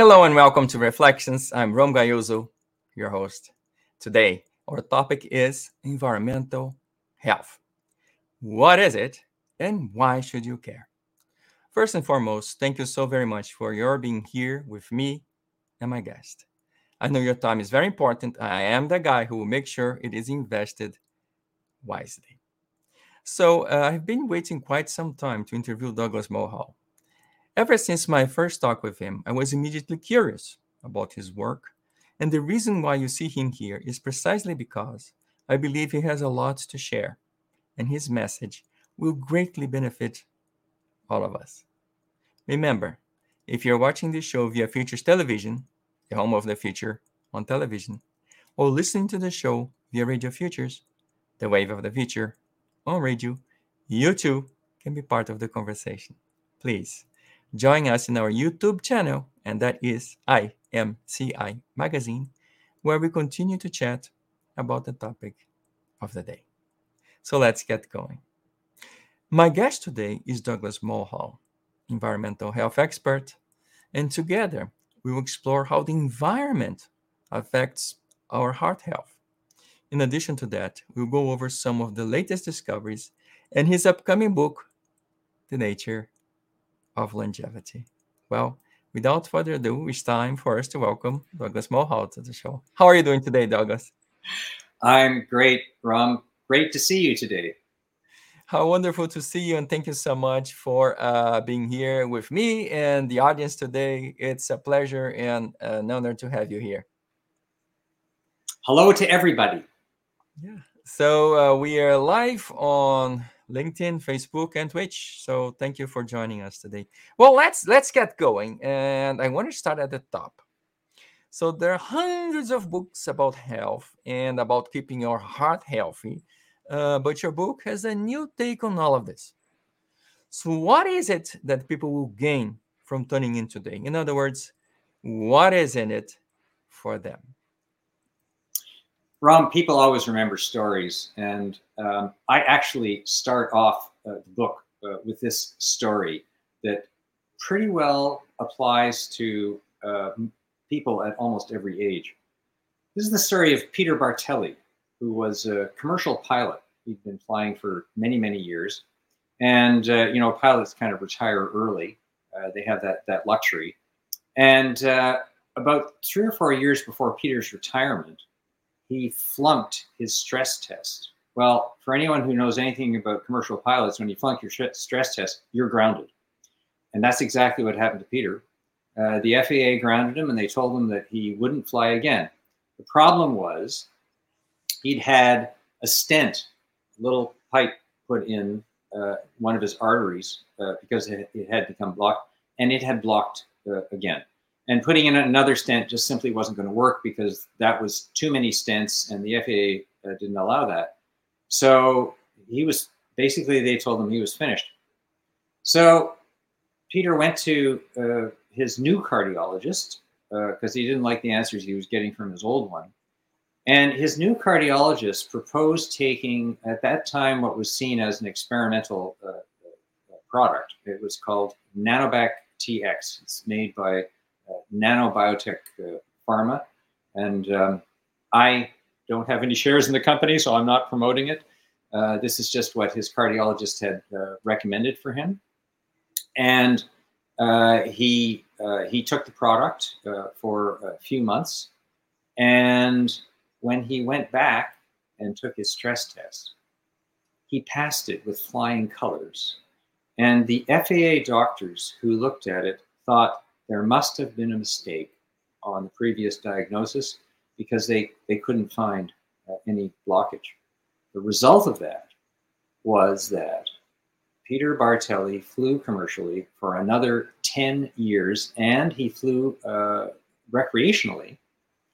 Hello and welcome to Reflections. I'm Rom Gayoso, your host. Today, our topic is environmental health. What is it and why should you care? First and foremost, thank you so very much for your being here with me and my guest. I know your time is very important. I am the guy who will make sure it is invested wisely. So, uh, I've been waiting quite some time to interview Douglas Mulhall. Ever since my first talk with him, I was immediately curious about his work. And the reason why you see him here is precisely because I believe he has a lot to share, and his message will greatly benefit all of us. Remember, if you're watching this show via Futures Television, the home of the future on television, or listening to the show via Radio Futures, the wave of the future on radio, you too can be part of the conversation. Please join us in our YouTube channel, and that is IMCI Magazine, where we continue to chat about the topic of the day. So let's get going. My guest today is Douglas Mulhall, environmental health expert, and together we will explore how the environment affects our heart health. In addition to that, we'll go over some of the latest discoveries and his upcoming book, The Nature of Longevity. Well, without further ado, it's time for us to welcome Douglas Mulhall to the show. How are you doing today, Douglas? I'm great, Rom. Great to see you today. How wonderful to see you, and thank you so much for uh, being here with me and the audience today. It's a pleasure and an honor to have you here. Hello to everybody. Yeah. So uh, we are live on LinkedIn, Facebook, and Twitch. So thank you for joining us today. Well, let's let's get going, and I want to start at the top. So there are hundreds of books about health and about keeping your heart healthy uh, but your book has a new take on all of this. So, what is it that people will gain from tuning in today? In other words, what is in it for them? Rom, people always remember stories, and um, I actually start off uh, the book uh, with this story that pretty well applies to uh, people at almost every age. This is the story of Peter Bartelli, who was a commercial pilot. He'd been flying for many, many years. And, uh, you know, pilots kind of retire early. Uh, they have that, that luxury. And uh, about three or four years before Peter's retirement, he flunked his stress test. Well, for anyone who knows anything about commercial pilots, when you flunk your stress test, you're grounded. And that's exactly what happened to Peter. Uh, the FAA grounded him and they told him that he wouldn't fly again. The problem was he'd had a stent, a little pipe put in uh, one of his arteries uh, because it, it, had become blocked, and it had blocked uh, again. And putting in another stent just simply wasn't going to work because that was too many stents, and the FAA uh, didn't allow that. So he was basically they told him he was finished. So Peter went to uh, his new cardiologist because uh, he didn't like the answers he was getting from his old one and his new cardiologist proposed taking, at that time, what was seen as an experimental uh, uh product. It was called Nanobac TX. It's made by Nanobiotech uh, Pharma. And um, I don't have any shares in the company, so I'm not promoting it. Uh, this is just what his cardiologist had uh, recommended for him. And he, he took the product for a few months. And when he went back and took his stress test, he passed it with flying colors. And the FAA doctors who looked at it thought there must have been a mistake on the previous diagnosis because they, they couldn't find uh, any blockage. The result of that was that Peter Bartelli flew commercially for another 10 years and he flew uh, recreationally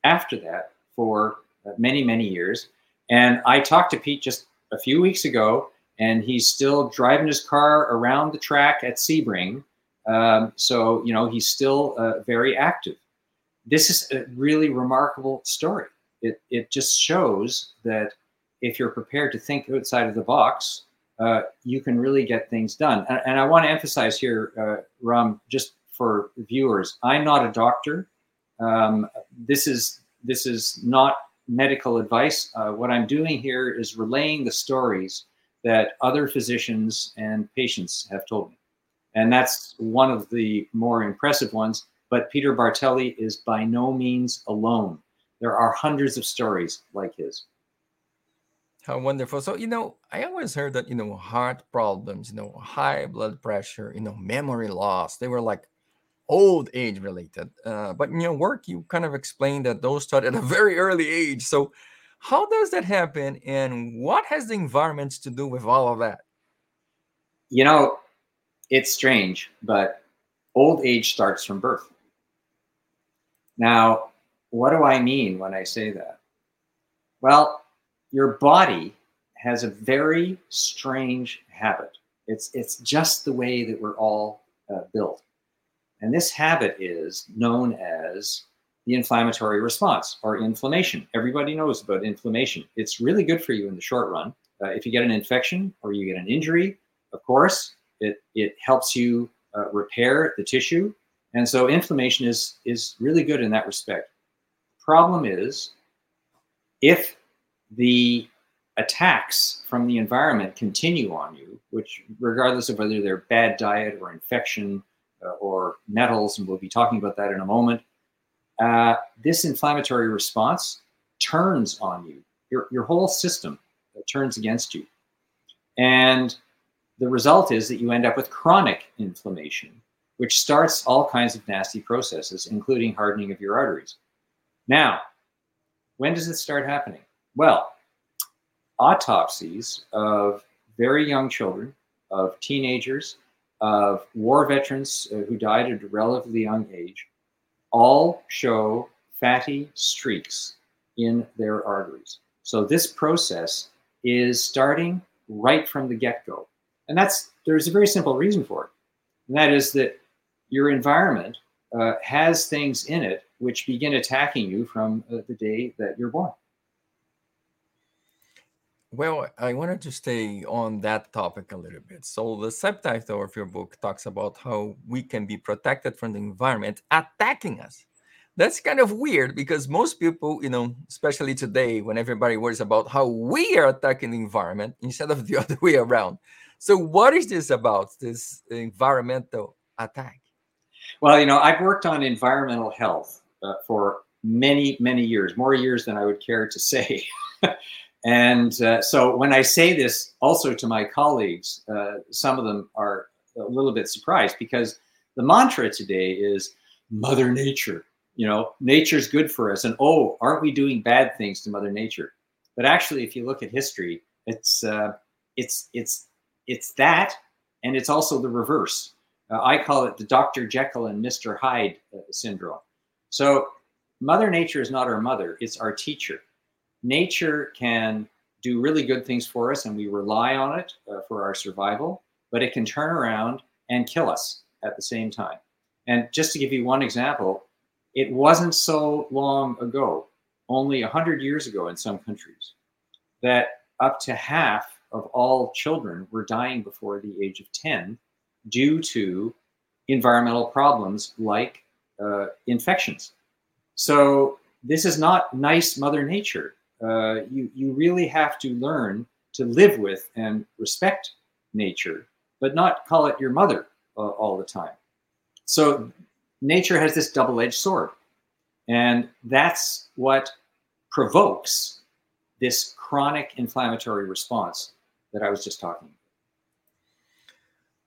after that for uh, many, many years. And I talked to Pete just a few weeks ago, and he's still driving his car around the track at Sebring. Um, so, you know, he's still uh, very active. This is a really remarkable story. It, it just shows that if you're prepared to think outside of the box, uh, you can really get things done. And, and I want to emphasize here, uh, Ram, just for viewers, I'm not a doctor. Um, this is this is not medical advice. Uh, what I'm doing here is relaying the stories that other physicians and patients have told me, and that's one of the more impressive ones. But Peter Bartelli is by no means alone. There are hundreds of stories like his. How wonderful. So, you know, I always heard that, you know, heart problems, you know, high blood pressure, you know, memory loss, they were like old age related. Uh, but in your work, you kind of explained that those start at a very early age. So, how does that happen? And what has the environment to do with all of that? You know, it's strange, but old age starts from birth. Now, what do I mean when I say that? Well, your body has a very strange habit. It's, it's just the way that we're all uh, built. And this habit is known as the inflammatory response or inflammation. Everybody knows about inflammation. It's really good for you in the short run. Uh, if you get an infection or you get an injury, of course, it, it helps you uh, repair the tissue. And so inflammation is, is really good in that respect. Problem is, if the attacks from the environment continue on you, which, regardless of whether they're bad diet or infection uh, or metals, and we'll be talking about that in a moment, uh, this inflammatory response turns on you. Your, your whole system turns against you. And the result is that you end up with chronic inflammation, which starts all kinds of nasty processes, including hardening of your arteries. Now, when does it start happening? Well, autopsies of very young children, of teenagers, of war veterans uh, who died at a relatively young age, all show fatty streaks in their arteries. So this process is starting right from the get-go. And that's there's a very simple reason for it. And that is that your environment uh, has things in it which begin attacking you from uh, the day that you're born. Well, I wanted to stay on that topic a little bit. So, the subtitle of your book talks about how we can be protected from the environment attacking us. That's kind of weird because most people, you know, especially today when everybody worries about how we are attacking the environment instead of the other way around. So, what is this about, this environmental attack? Well, you know, I've worked on environmental health uh, for many, many years, more years than I would care to say. And uh, so when I say this also to my colleagues, uh, some of them are a little bit surprised because the mantra today is Mother Nature. You know, nature's good for us. And oh, aren't we doing bad things to Mother Nature? But actually, if you look at history, it's uh, it's it's it's that, and it's also the reverse. Uh, I call it the Dr. Jekyll and Mr. Hyde uh, syndrome. So Mother Nature is not our mother; it's our teacher nature can do really good things for us and we rely on it uh, for our survival, but it can turn around and kill us at the same time. And just to give you one example, it wasn't so long ago, only 100 years ago in some countries, that up to half of all children were dying before the age of 10 due to environmental problems like uh, infections. So this is not nice Mother Nature uh, you, you really have to learn to live with and respect nature, but not call it your mother uh, all the time. So nature has this double-edged sword. And that's what provokes this chronic inflammatory response that I was just talking.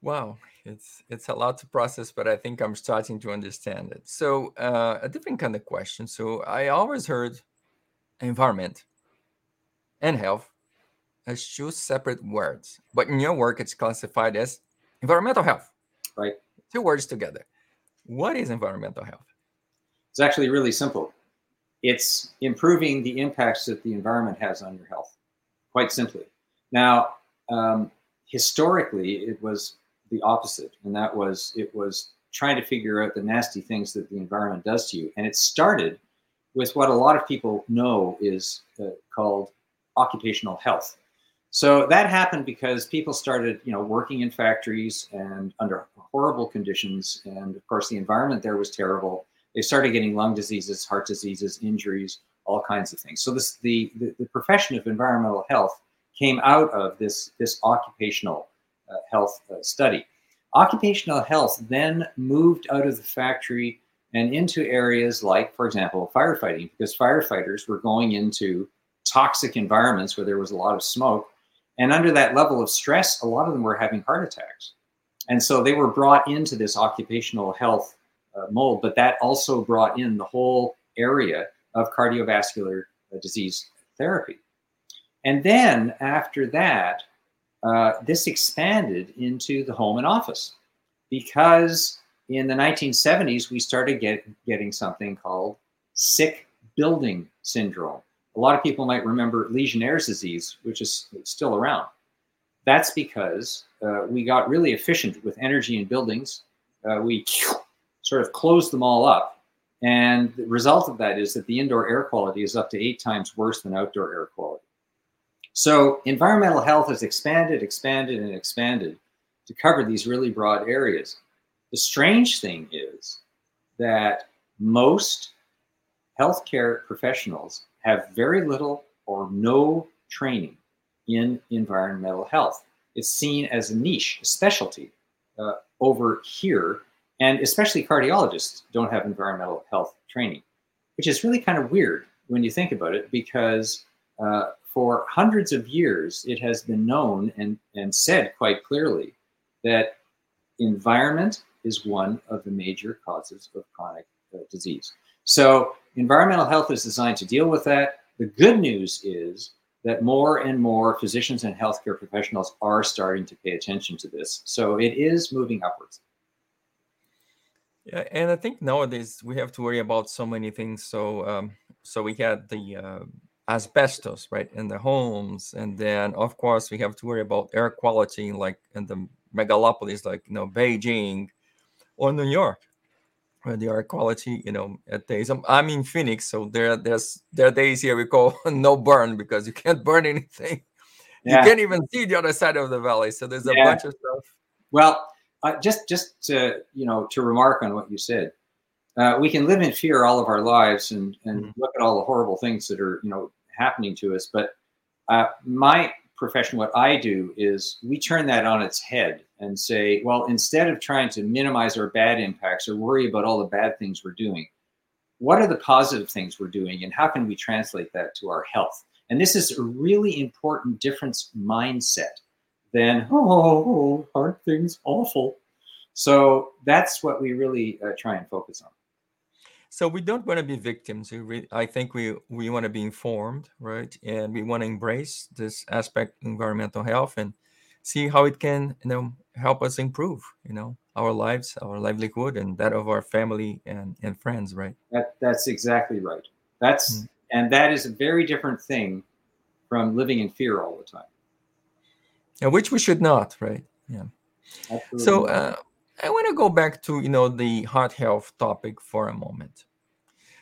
Wow, it's it's a lot to process, but I think I'm starting to understand it. So uh, a different kind of question. So I always heard environment and health as two separate words, but in your work, it's classified as environmental health. Right. Two words together. What is environmental health? It's actually really simple. It's improving the impacts that the environment has on your health, quite simply. Now, um, historically, it was the opposite, and that was it was trying to figure out the nasty things that the environment does to you. And it started with what a lot of people know is uh, called occupational health. So that happened because people started, you know, working in factories and under horrible conditions, and of course the environment there was terrible. They started getting lung diseases, heart diseases, injuries, all kinds of things. So this the the, the profession of environmental health came out of this this occupational uh, health uh, study. Occupational health then moved out of the factory and into areas like, for example, firefighting, because firefighters were going into toxic environments where there was a lot of smoke. And under that level of stress, a lot of them were having heart attacks. And so they were brought into this occupational health uh, mold, but that also brought in the whole area of cardiovascular uh, disease therapy. And then after that, uh, this expanded into the home and office because in the 1970s, we started get, getting something called sick building syndrome. A lot of people might remember Legionnaire's disease, which is still around. That's because uh, we got really efficient with energy in buildings. Uh, we sort of closed them all up. And the result of that is that the indoor air quality is up to eight times worse than outdoor air quality. So environmental health has expanded, expanded, and expanded to cover these really broad areas. The strange thing is that most healthcare professionals have very little or no training in environmental health. It's seen as a niche, a specialty uh, over here, and especially cardiologists don't have environmental health training, which is really kind of weird when you think about it because uh, for hundreds of years, it has been known and, and said quite clearly that environment is one of the major causes of chronic uh, disease. So, environmental health is designed to deal with that. The good news is that more and more physicians and healthcare professionals are starting to pay attention to this. So, it is moving upwards. Yeah, and I think nowadays we have to worry about so many things. So, um, so we had the uh, asbestos right in the homes and then of course we have to worry about air quality like in the megalopolis like you know beijing or new york where the air quality you know at days i'm, I'm in phoenix so there there's there are days here we call no burn because you can't burn anything yeah. you can't even see the other side of the valley so there's a yeah. bunch of stuff well uh, just just to you know to remark on what you said uh, we can live in fear all of our lives and and mm-hmm. look at all the horrible things that are you know happening to us. But uh, my profession, what I do is we turn that on its head and say, well, instead of trying to minimize our bad impacts or worry about all the bad things we're doing, what are the positive things we're doing and how can we translate that to our health? And this is a really important difference mindset than, oh, aren't things awful? So that's what we really uh, try and focus on. So we don't want to be victims. We I think we we want to be informed, right? And we want to embrace this aspect, environmental health, and see how it can, you know, help us improve, you know, our lives, our livelihood, and that of our family and and friends, right? That that's exactly right. That's mm. and that is a very different thing from living in fear all the time. Yeah, which we should not, right? Yeah. Absolutely. So. Uh, I want to go back to you know the heart health topic for a moment.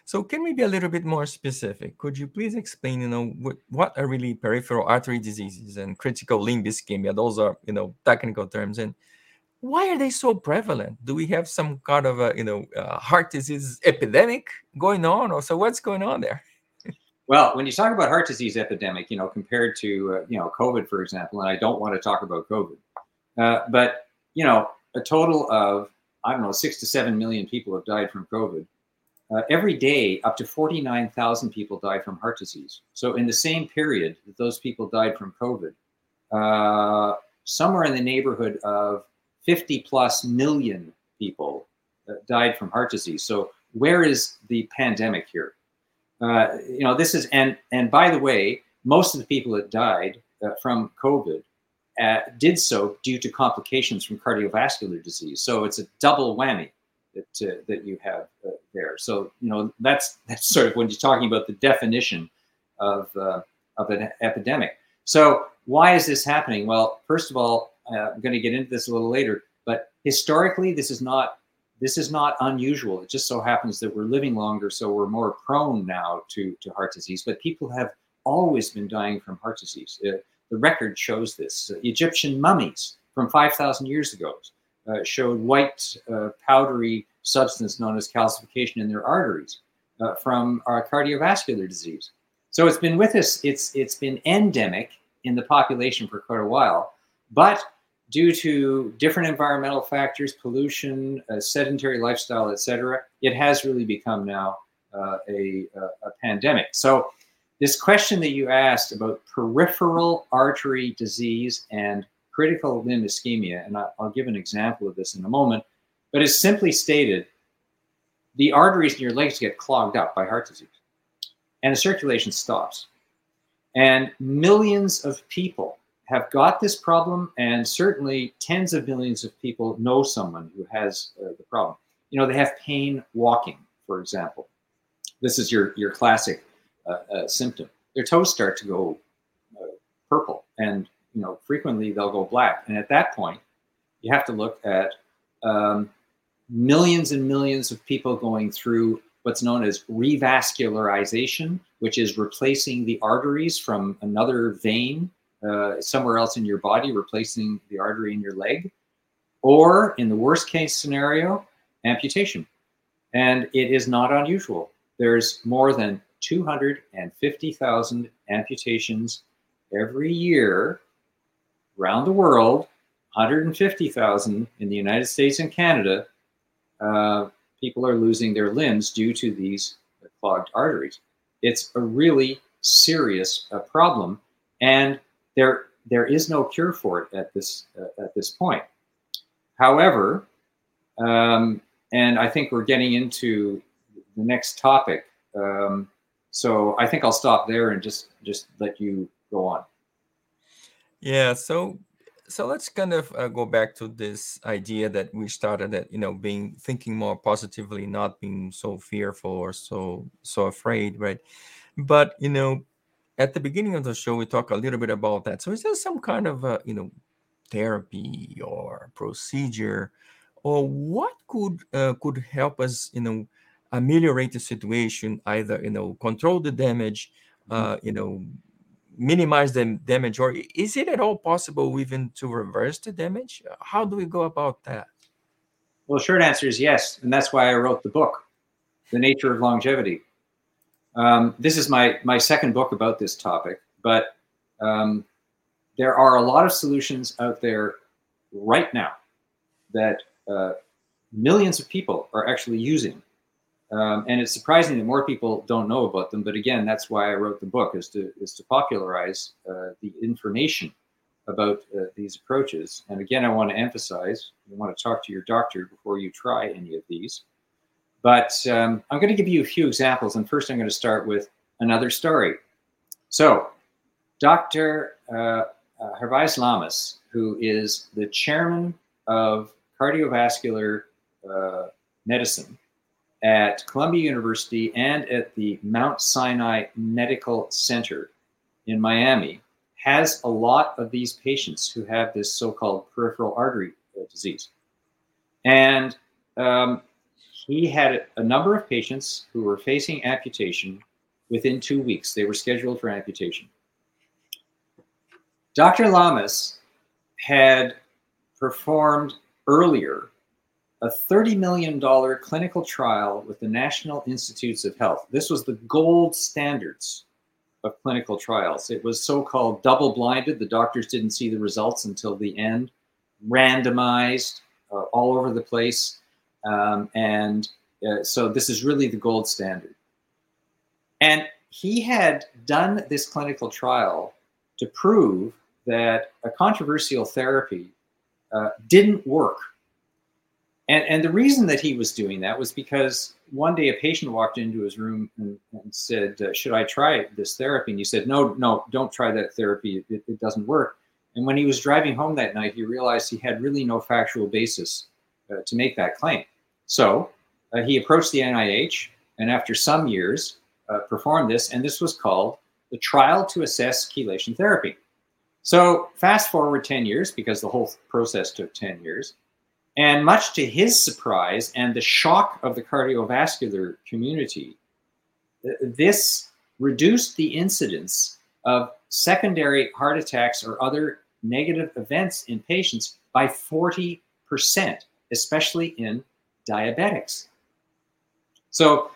So can we be a little bit more specific? Could you please explain, you know, what, what are really peripheral artery diseases and critical limb ischemia? Those are, you know, technical terms. And why are they so prevalent? Do we have some kind of a, you know, uh, heart disease epidemic going on? Or so what's going on there? Well, when you talk about heart disease epidemic, you know, compared to, uh, you know, COVID, for example, and I don't want to talk about COVID, uh, but, you know, a total of, I don't know, six to seven million people have died from COVID. Uh, every day, up to 49,000 people die from heart disease. So, in the same period that those people died from COVID, uh, somewhere in the neighborhood of 50 plus million people uh, died from heart disease. So, where is the pandemic here? Uh, you know, this is, and and by the way, most of the people that died uh, from COVID uh, did so due to complications from cardiovascular disease. So it's a double whammy that uh, that you have uh, there. So you know that's that's sort of when you're talking about the definition of uh, of an epidemic. So why is this happening? Well, first of all, uh, I'm going to get into this a little later, but historically, this is not this is not unusual. It just so happens that we're living longer, so we're more prone now to to heart disease. But people have always been dying from heart disease. Uh, the record shows this. Uh, Egyptian mummies from 5,000 years ago uh, showed white, uh, powdery substance known as calcification in their arteries uh, from our cardiovascular disease. So it's been with us. It's it's been endemic in the population for quite a while, but due to different environmental factors, pollution, uh, sedentary lifestyle, etc., it has really become now uh, a, a, pandemic. So, this question that you asked about peripheral artery disease and critical limb ischemia, and I'll give an example of this in a moment, but it's simply stated the arteries in your legs get clogged up by heart disease, and the circulation stops. And millions of people have got this problem, and certainly tens of millions of people know someone who has uh, the problem. You know, they have pain walking, for example. This is your your classic uh, symptom. Their toes start to go uh, purple, and you know, frequently they'll go black. And at that point, you have to look at um, millions and millions of people going through what's known as revascularization, which is replacing the arteries from another vein uh, somewhere else in your body, replacing the artery in your leg, or in the worst case scenario, amputation. And it is not unusual. There's more than 250,000 amputations every year around the world, 150,000 in the United States and Canada. Uh, people are losing their limbs due to these clogged arteries. It's a really serious uh, problem. And there there is no cure for it at this uh, at this point. However, um, and I think we're getting into the next topic. Um, so I think I'll stop there and just just let you go on. Yeah. So so let's kind of uh, go back to this idea that we started that you know being thinking more positively not being so fearful or so so afraid right but you know at the beginning of the show, we talk a little bit about that. So, is there some kind of a, you know therapy or procedure, or what could uh, could help us, you know, ameliorate the situation? Either you know, control the damage, uh, mm-hmm. you know, minimize the damage, or is it at all possible even to reverse the damage? How do we go about that? Well, short answer is yes, and that's why I wrote the book, "The Nature of Longevity." Um, this is my my second book about this topic, but um, there are a lot of solutions out there right now that uh, millions of people are actually using. Um, and it's surprising that more people don't know about them. But again, that's why I wrote the book is to is to popularize uh, the information about uh, these approaches. And again, I want to emphasize: you want to talk to your doctor before you try any of these. But um, I'm going to give you a few examples. And first, I'm going to start with another story. So, Dr. Uh, uh, Gervasio Lamas, who is the chairman of cardiovascular uh, medicine at Columbia University and at the Mount Sinai Medical Center in Miami, has a lot of these patients who have this so called peripheral artery disease. And um, he had a number of patients who were facing amputation within two weeks. They were scheduled for amputation. Dr. Lamas had performed earlier a $30 million clinical trial with the National Institutes of Health. This was the gold standards of clinical trials. It was so called double blinded. The doctors didn't see the results until the end, randomized uh, all over the place. Um, and uh, so this is really the gold standard. And he had done this clinical trial to prove that a controversial therapy uh, didn't work. And, and the reason that he was doing that was because one day a patient walked into his room and, and said, uh, Should I try this therapy? And he said, No, no, don't try that therapy. It, it doesn't work. And when he was driving home that night, he realized he had really no factual basis uh, to make that claim. So uh, he approached the NIH and after some years uh, performed this, and this was called the Trial to Assess Chelation Therapy. So fast forward 10 years, because the whole process took 10 years, and much to his surprise and the shock of the cardiovascular community, this reduced the incidence of secondary heart attacks or other negative events in patients by 40%, especially in diabetics. So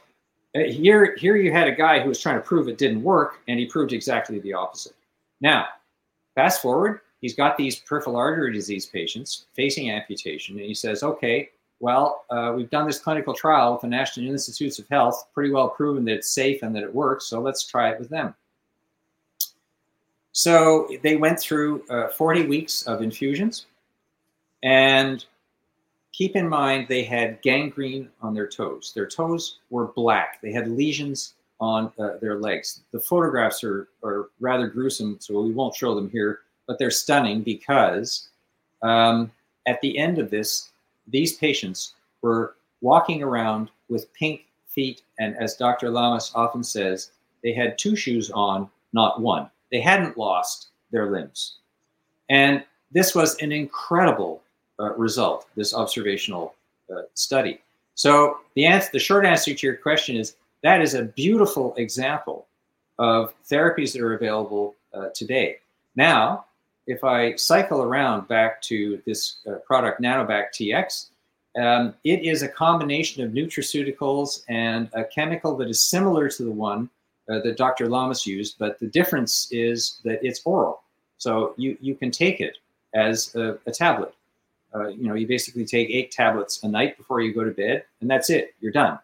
uh, here, here you had a guy who was trying to prove it didn't work, and he proved exactly the opposite. Now, fast forward, he's got these peripheral artery disease patients facing amputation, and he says, okay, well, uh, we've done this clinical trial with the National Institutes of Health, pretty well proven that it's safe and that it works, so let's try it with them. So they went through uh, 40 weeks of infusions, and keep in mind they had gangrene on their toes. Their toes were black. They had lesions on uh, their legs. The photographs are, are rather gruesome, so we won't show them here, but they're stunning because um, at the end of this, these patients were walking around with pink feet, and as Dr. Lamas often says, they had two shoes on, not one. They hadn't lost their limbs. And this was an incredible uh, result, this observational uh, study. So the answer, the short answer to your question is that is a beautiful example of therapies that are available uh, today. Now, if I cycle around back to this uh, product, Nanobac TX, um, it is a combination of nutraceuticals and a chemical that is similar to the one uh, that Dr. Lamas used, but the difference is that it's oral. So you, you can take it as a, a tablet. Uh, you know, you basically take eight tablets a night before you go to bed, and that's it. You're done.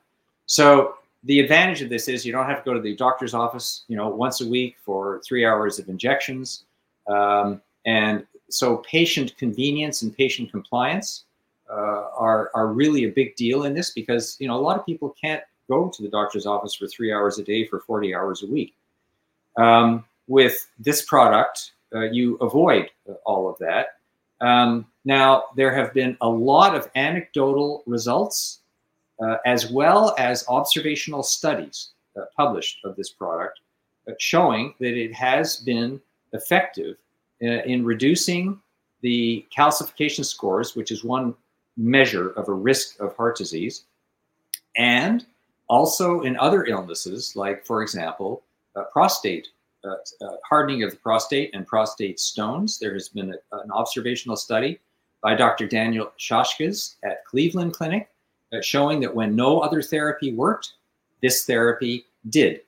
So the advantage of this is you don't have to go to the doctor's office, you know, once a week for three hours of injections. Um, and so patient convenience and patient compliance uh, are, are really a big deal in this because, you know, a lot of people can't go to the doctor's office for three hours a day for 40 hours a week. Um, with this product, uh, you avoid all of that. Um, now, there have been a lot of anecdotal results uh, as well as observational studies uh, published of this product uh, showing that it has been effective in reducing the calcification scores, which is one measure of a risk of heart disease, and also in other illnesses, like, for example, uh, prostate uh, uh, hardening of the prostate and prostate stones. There has been a, an observational study by Dr. Daniel Shoskes at Cleveland Clinic uh, showing that when no other therapy worked, this therapy did.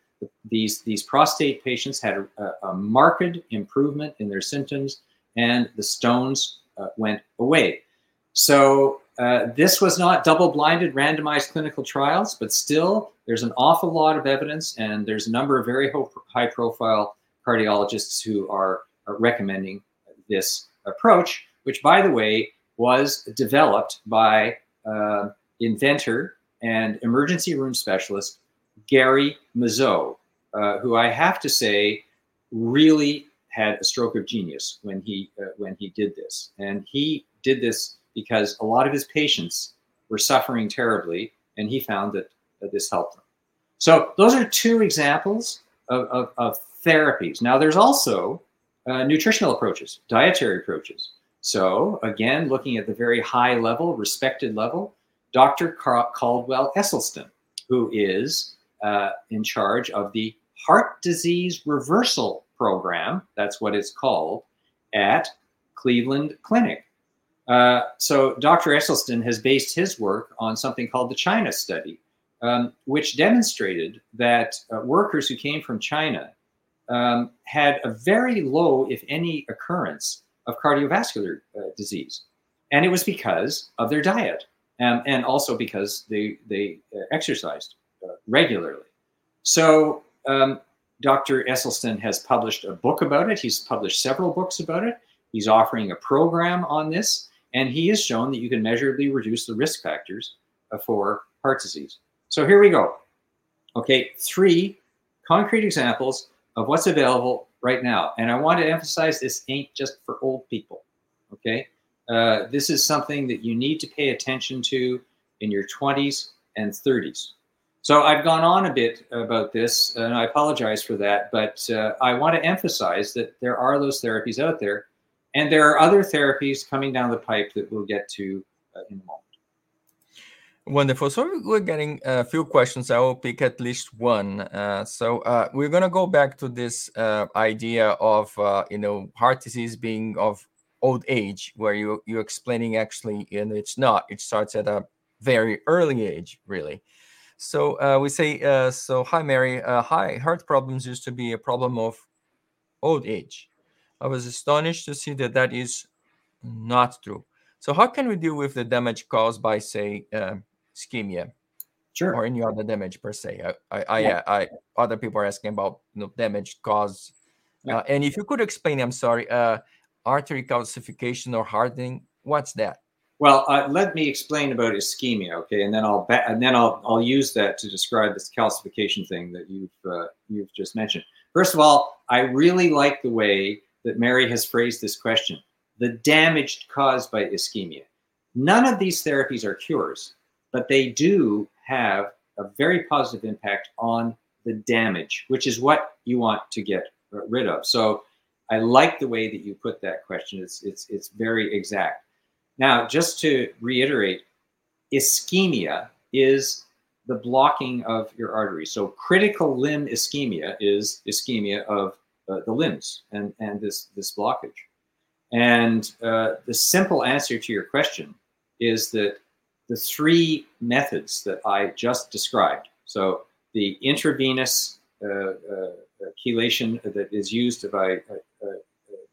These, these prostate patients had a, a marked improvement in their symptoms and the stones uh, went away. So uh, this was not double-blinded randomized clinical trials, but still there's an awful lot of evidence and there's a number of very high-profile cardiologists who are, are recommending this approach, which by the way was developed by uh, inventor and emergency room specialist Gary Mezo, uh, who I have to say really had a stroke of genius when he uh, when he did this, and he did this because a lot of his patients were suffering terribly, and he found that, that this helped them. So those are two examples of, of, of therapies. Now there's also uh, nutritional approaches, dietary approaches. So again, looking at the very high level, respected level, Dr. Car- Caldwell Esselstyn, who is uh, in charge of the Heart Disease Reversal Program, that's what it's called, at Cleveland Clinic. Uh, so Dr. Esselstyn has based his work on something called the China study, um, which demonstrated that uh, workers who came from China um, had a very low, if any, occurrence of cardiovascular uh, disease. And it was because of their diet um, and also because they, they uh, exercised regularly. So um, Dr. Esselstyn has published a book about it. He's published several books about it. He's offering a program on this. And he has shown that you can measurably reduce the risk factors uh, for heart disease. So here we go. Okay, three concrete examples of what's available right now. And I want to emphasize this ain't just for old people. Okay, uh, this is something that you need to pay attention to in your 20s and 30s. So I've gone on a bit about this, and I apologize for that, but uh, I want to emphasize that there are those therapies out there and there are other therapies coming down the pipe that we'll get to uh, in a moment. Wonderful. So we're getting a few questions. I will pick at least one. Uh, so uh, we're gonna go back to this uh, idea of uh, you know heart disease being of old age, where you you're explaining actually, and it's not. It starts at a very early age, really. So uh, we say, uh, so hi Mary, hi. Heart problems used to be a problem of old age. I was astonished to see that that is not true. So how can we deal with the damage caused by, say, uh, ischemia, sure, or any other damage per se? I, I, I, yeah. I, other people are asking about you know, damage caused, yeah. uh, and if you could explain, I'm sorry, uh, artery calcification or hardening, what's that? Well, uh, let me explain about ischemia, okay, and then I'll and then I'll I'll use that to describe this calcification thing that you've uh, you've just mentioned. First of all, I really like the way that Mary has phrased this question: the damage caused by ischemia. None of these therapies are cures, but they do have a very positive impact on the damage, which is what you want to get rid of. So, I like the way that you put that question. It's it's it's very exact. Now, just to reiterate, ischemia is the blocking of your arteries. So critical limb ischemia is ischemia of uh, the limbs and, and this, this blockage. And uh, the simple answer to your question is that the three methods that I just described, so the intravenous uh, uh chelation that is used by uh, uh,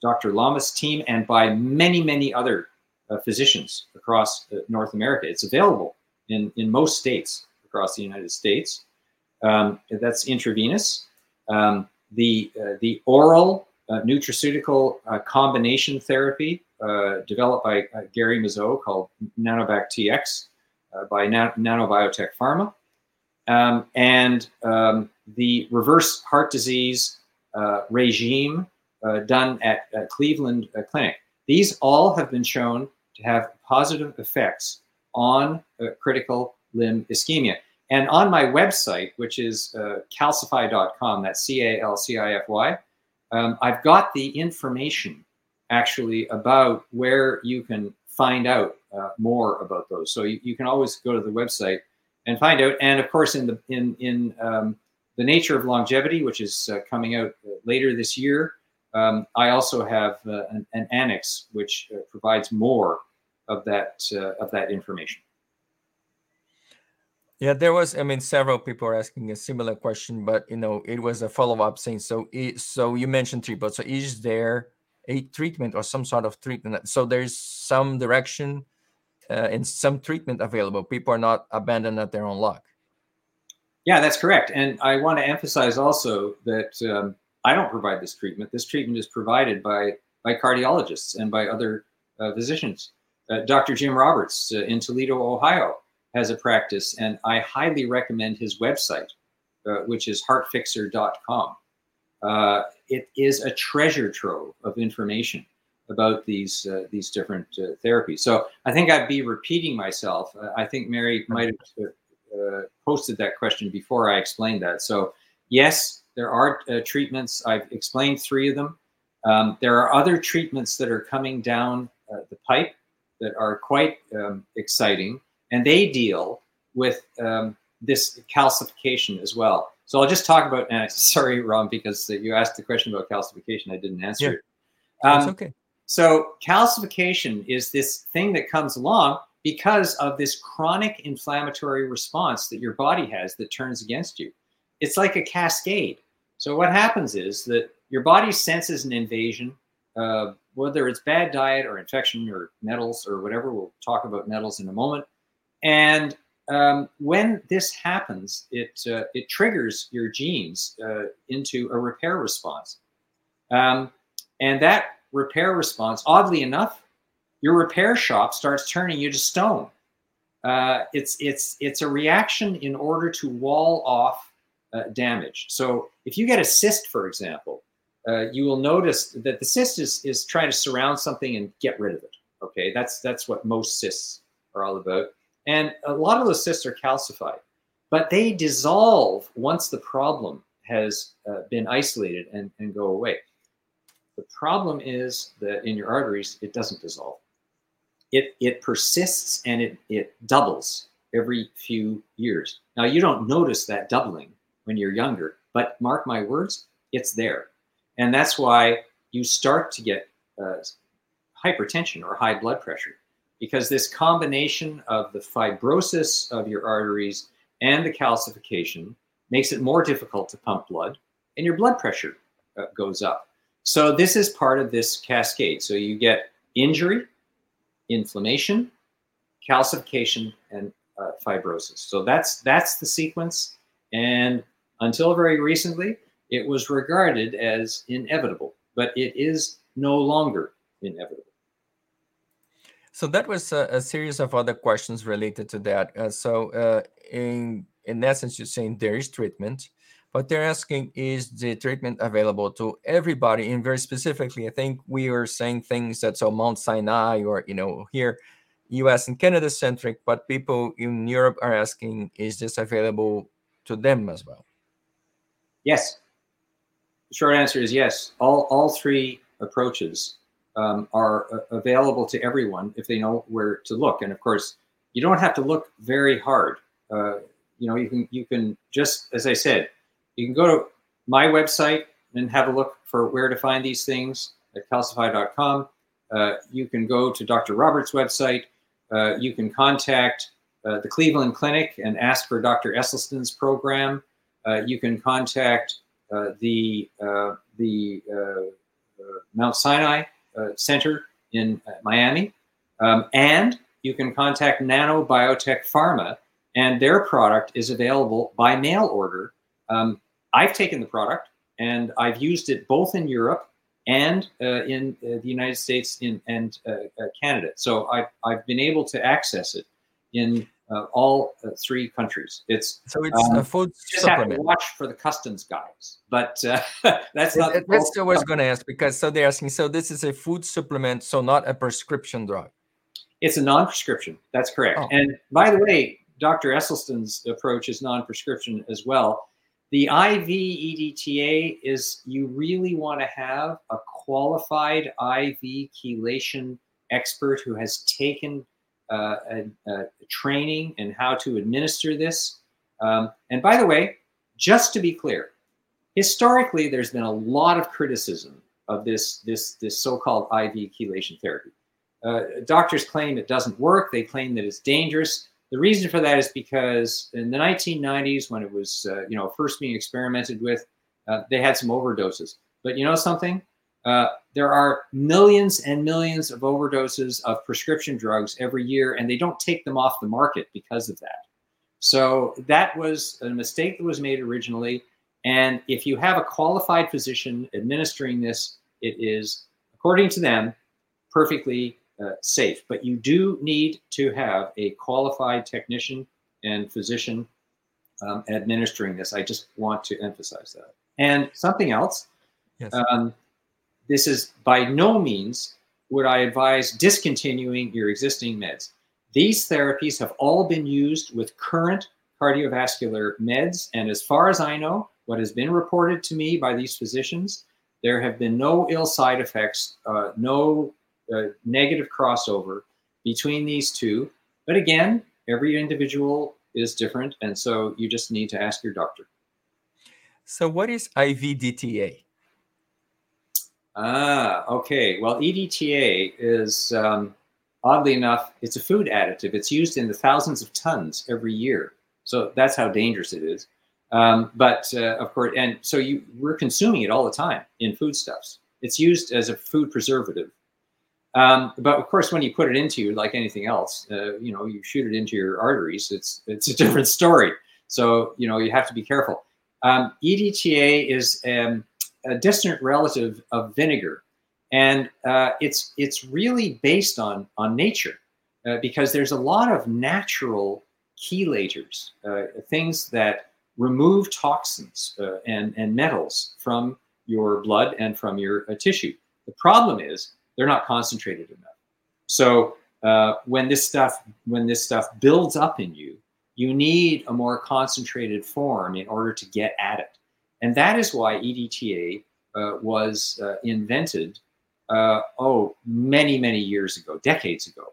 Dr. Lamas' team and by many, many other uh, physicians across uh, North America. It's available in, in most states across the United States. Um, that's intravenous. Um, the, uh, the oral uh, nutraceutical uh, combination therapy uh, developed by Gary Mezo called Nanobac TX by Na- Nanobiotech Pharma. Um, and um, the reverse heart disease regime done at, at Cleveland Clinic. These all have been shown to have positive effects on uh, critical limb ischemia. And on my website, which is uh, calcify.com, that's C A L C I F Y, um, I've got the information actually about where you can find out uh, more about those. So you, you, can always go to the website and find out. And of course, in the in in um, the nature of longevity, which is uh, coming out uh, later this year, um, I also have uh, an, an, annex which uh, provides more of that uh, of that information. Yeah, there was. I mean, several people are asking a similar question, but you know, it was a follow up saying. So, so you mentioned treatment. So, is there a treatment or some sort of treatment? So, there's some direction uh, and some treatment available. People are not abandoned at their own luck. Yeah, that's correct. And I want to emphasize also that um, I don't provide this treatment. This treatment is provided by by cardiologists and by other uh, physicians. Uh, Dr. Jim Roberts uh, in Toledo, Ohio, has a practice, and I highly recommend his website, uh, which is heartfixer.com. Uh, it is a treasure trove of information about these uh, these different therapies. So I think I'd be repeating myself. I think Mary might have posted that question before I explained that. So yes, there are uh, treatments. I've explained three of them. Um, there are other treatments that are coming down uh, the pipe that are quite um, exciting, and they deal with um, this calcification as well. So I'll just talk about. Uh, sorry, Ron, because you asked the question about calcification, I didn't answer yeah. it. Um, That's okay. So calcification is this thing that comes along because of this chronic inflammatory response that your body has that turns against you. It's like a cascade. So what happens is that your body senses an invasion, uh, whether it's bad diet or infection or metals or whatever. We'll talk about metals in a moment. And um, when this happens, it uh, it triggers your genes uh, into a repair response, um, and that repair response, oddly enough, your repair shop starts turning you to stone. Uh, it's it's it's a reaction in order to wall off uh, damage. So if you get a cyst, for example, uh, you will notice that the cyst is, is trying to surround something and get rid of it. Okay, that's that's what most cysts are all about. And a lot of those cysts are calcified, but they dissolve once the problem has uh, been isolated and, and go away. The problem is that in your arteries, it doesn't dissolve. It, it persists and it, it doubles every few years. Now, you don't notice that doubling when you're younger, but mark my words, it's there. And that's why you start to get uh, hypertension or high blood pressure because this combination of the fibrosis of your arteries and the calcification makes it more difficult to pump blood and your blood pressure uh, goes up. So this is part of this cascade. So you get injury, inflammation, calcification, and uh, fibrosis. So that's that's the sequence. And until very recently, it was regarded as inevitable, but it is no longer inevitable. So that was a, a series of other questions related to that. Uh, so uh, in in essence, you're saying there is treatment, but they're asking is the treatment available to everybody? And very specifically, I think we are saying things that so Mount Sinai or you know here, U.S. and Canada centric, but people in Europe are asking is this available to them as well? Yes. The short answer is yes. All all three approaches um, are uh, available to everyone if they know where to look. And of course, you don't have to look very hard. Uh, you know, you can you can just as I said, you can go to my website and have a look for where to find these things at calcify.com. Uh, you can go to Dr. Roberts' website. Uh, you can contact uh, the Cleveland Clinic and ask for Dr. Esselstyn's program. Uh, you can contact the the Mount Sinai uh, center in uh, Miami. Um, and you can contact Nanobiotech Pharma, and their product is available by mail order. Um, I've taken the product and I've used it both in Europe and uh, in uh, the United States in, and uh, uh, Canada. So I've, I've been able to access it in uh, all uh, three countries. It's so it's um, a food just supplement. Have to watch for the customs guys, but uh, that's not. That, that's what I was going to ask because so they're asking. So this is a food supplement, so not a prescription drug. It's a non-prescription. That's correct. Oh. And by the way, Dr. Esselstyn's approach is non-prescription as well. The IV EDTA is you really want to have a qualified IV chelation expert who has taken uh, a training and how to administer this. Um, and by the way, just to be clear, historically there's been a lot of criticism of this this this so-called IV chelation therapy. Uh, doctors claim it doesn't work. They claim that it's dangerous. The reason for that is because in the 1990s, when it was uh, you know first being experimented with, uh, they had some overdoses. But you know something? Uh, there are millions and millions of overdoses of prescription drugs every year, and they don't take them off the market because of that. So that was a mistake that was made originally. And if you have a qualified physician administering this, it is, according to them, perfectly uh, safe. But you do need to have a qualified technician and physician um, administering this. I just want to emphasize that. And something else. Yes. Um, this is by no means would I advise discontinuing your existing meds. These therapies have all been used with current cardiovascular meds. And as far as I know, what has been reported to me by these physicians, there have been no ill side effects, uh, no uh, negative crossover between these two. But again, every individual is different. And so you just need to ask your doctor. So, what is IV EDTA? Ah, okay. Well, EDTA is um, oddly enough, it's a food additive. It's used in the thousands of tons every year. So that's how dangerous it is. Um, but uh, of course, and so you we're consuming it all the time in foodstuffs. It's used as a food preservative. Um, but of course, when you put it into like anything else, uh, you know, you shoot it into your arteries. It's it's a different story. So you know, you have to be careful. Um, EDTA is um, a distant relative of vinegar, and uh, it's it's really based on on nature uh, because there's a lot of natural chelators, uh, things that remove toxins uh, and and metals from your blood and from your uh, tissue. The problem is they're not concentrated enough. So when this stuff when this stuff builds up in you, you need a more concentrated form in order to get at it. And that is why EDTA uh, was uh, invented, uh, oh, many, many years ago, decades ago.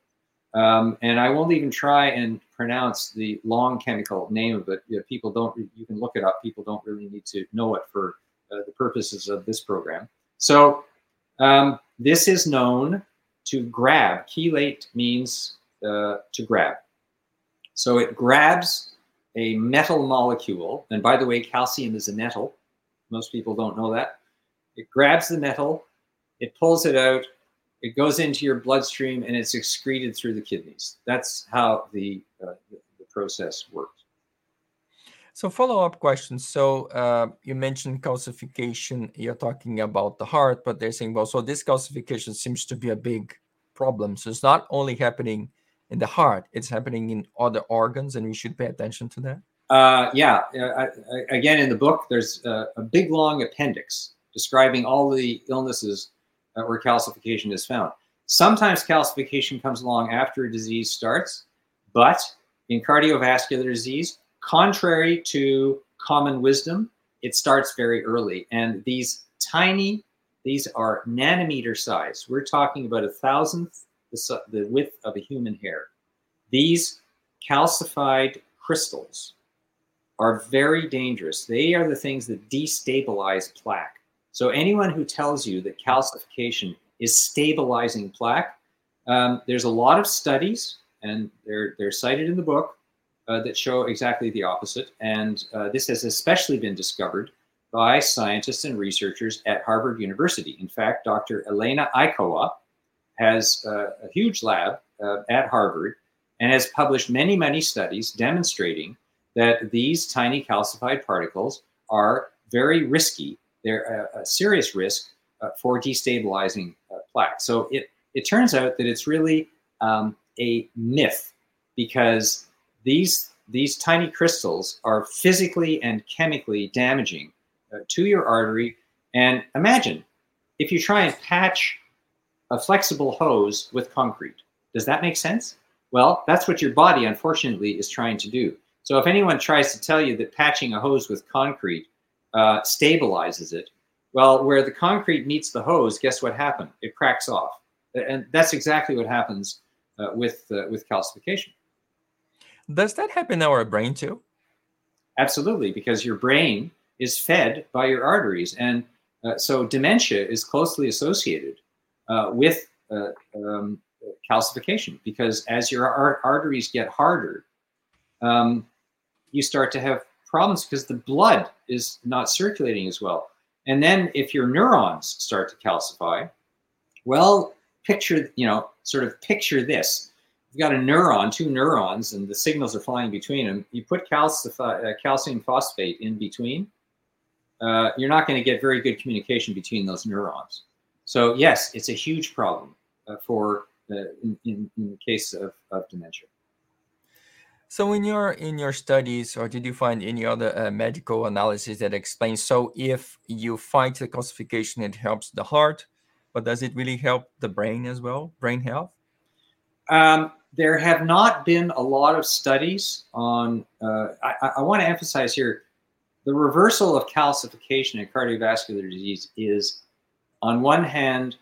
Um, and I won't even try and pronounce the long chemical name of it. You know, people don't. You can look it up. People don't really need to know it for uh, the purposes of this program. So um, this is known to grab. Chelate means uh, to grab. So it grabs a metal molecule. And by the way, calcium is a metal. Most people don't know that. It grabs the metal, it pulls it out, it goes into your bloodstream, and it's excreted through the kidneys. That's how the, uh, the, process works. So follow-up questions. So uh, you mentioned calcification. You're talking about the heart, but they're saying, well, so this calcification seems to be a big problem. So it's not only happening in the heart; it's happening in other organs, and we should pay attention to that. Uh, yeah. I, I, again, in the book, there's a, a, big long appendix describing all the illnesses uh, where calcification is found. Sometimes calcification comes along after a disease starts, but in cardiovascular disease, contrary to common wisdom, it starts very early. And these tiny, these are nanometer size. We're talking about a thousandth the, the width of a human hair. These calcified crystals are very dangerous. They are the things that destabilize plaque. So anyone who tells you that calcification is stabilizing plaque, um, there's a lot of studies, and they're they're cited in the book uh, that show exactly the opposite. And uh, this has especially been discovered by scientists and researchers at Harvard University. In fact, Dr. Elena Aikawa has uh, a huge lab uh, at Harvard and has published many, many studies demonstrating that these tiny calcified particles are very risky. They're a, a serious risk uh, for destabilizing uh, plaque. So it, it turns out that it's really um, a myth because these these tiny crystals are physically and chemically damaging uh, to your artery. And imagine if you try and patch a flexible hose with concrete. Does that make sense? Well, that's what your body, unfortunately, is trying to do. So if anyone tries to tell you that patching a hose with concrete uh, stabilizes it, well, where the concrete meets the hose, guess what happened? It cracks off, and that's exactly what happens uh, with uh, with calcification. Does that happen in our brain too? Absolutely, because your brain is fed by your arteries. And uh, so dementia is closely associated uh, with uh, um, calcification because as your ar- arteries get harder, um, you start to have problems because the blood is not circulating as well. And then if your neurons start to calcify, well, picture, you know, sort of picture this you've got a neuron, two neurons, and the signals are flying between them. You put uh, calcium phosphate in between, uh, you're not going to get very good communication between those neurons. So yes, it's a huge problem uh, for uh, in, in, in, the case of, of dementia. So in your in your studies, or did you find any other uh, medical analysis that explains? So if you fight the calcification, it helps the heart, but does it really help the brain as well, brain health? Um, there have not been a lot of studies on. Uh, I, I want to emphasize here the reversal of calcification in cardiovascular disease is, on one hand,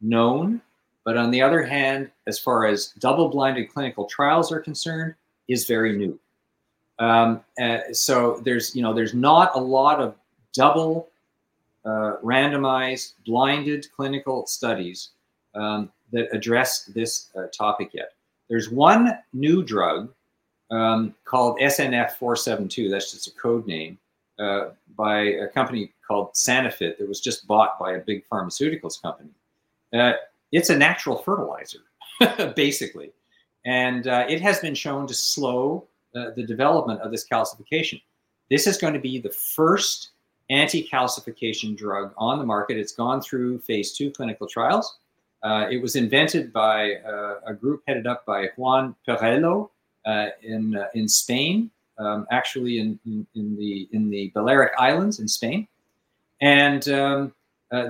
known, but on the other hand, as far as double blinded clinical trials are concerned, is very new. Um, uh, so there's you know there's not a lot of double uh, randomized blinded clinical studies um, that address this uh, topic yet. There's one new drug um, called SNF 472, that's just a code name, uh, by a company called Sanifit that was just bought by a big pharmaceuticals company. Uh, it's a natural fertilizer, basically. And uh, it has been shown to slow uh, the development of this calcification. This is going to be the first anti calcification drug on the market. It's gone through phase two clinical trials. Uh, it was invented by uh, a group headed up by Juan Perello uh, in uh, in Spain, um, actually in, in, in the in the Balearic Islands in Spain, and um,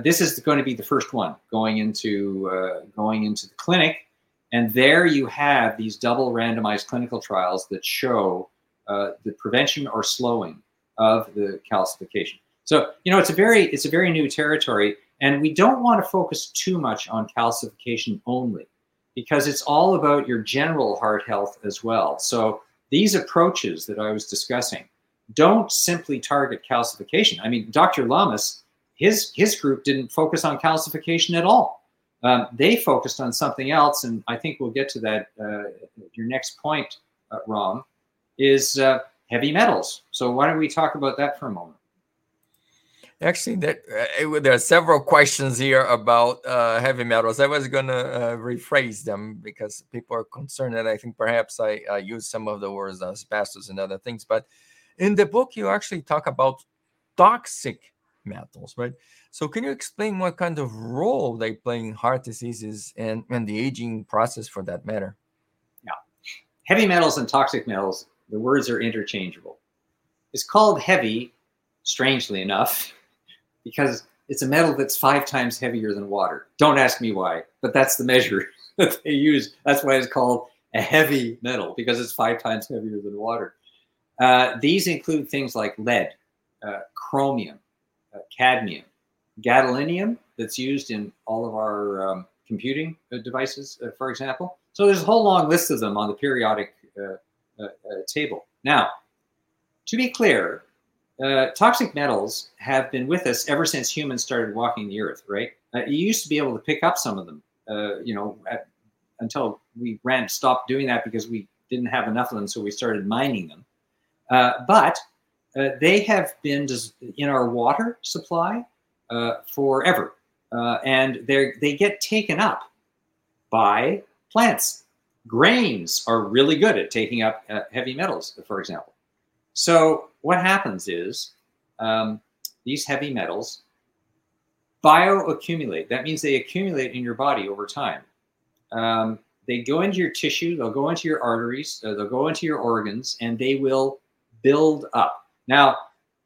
this is going to be the first one going into going into the clinic. And there you have these double randomized clinical trials that show uh, the prevention or slowing of the calcification. So you know it's a very it's a very new territory and we don't want to focus too much on calcification only because it's all about your general heart health as well. So these approaches that I was discussing don't simply target calcification. I mean, Dr. Lamas, his his group didn't focus on calcification at all. Um, they focused on something else, and I think we'll get to that. Uh, your next point, uh, Rom, is uh, heavy metals. So why don't we talk about that for a moment? Actually, that uh, there are several questions here about uh, heavy metals. I was going to uh, rephrase them because people are concerned that I think perhaps I uh, use some of the words asbestos and other things. But in the book, you actually talk about toxic metals, right? So, can you explain what kind of role they play in heart diseases and, and the aging process for that matter? Yeah. Heavy metals and toxic metals, the words are interchangeable. It's called heavy, strangely enough because it's a metal that's five times heavier than water. Don't ask me why, but that's the measure that they use. That's why it's called a heavy metal because it's five times heavier than water. Uh, these include things like lead, uh, chromium, uh, cadmium, gadolinium that's used in all of our um, computing uh, devices, uh, for example. So there's a whole long list of them on the periodic uh, table. Now, to be clear, uh, toxic metals have been with us ever since humans started walking the earth, right? Uh, you used to be able to pick up some of them, uh, you know, at, until we ran stopped doing that because we didn't have enough of them, so we started mining them. Uh, but uh, they have been in our water supply uh, forever, and they they get taken up by plants. Grains are really good at taking up heavy metals, for example. So what happens is um, these heavy metals bioaccumulate. That means they accumulate in your body over time. Um, they go into your tissue, they'll go into your arteries, uh, they'll go into your organs, and they will build up. Now,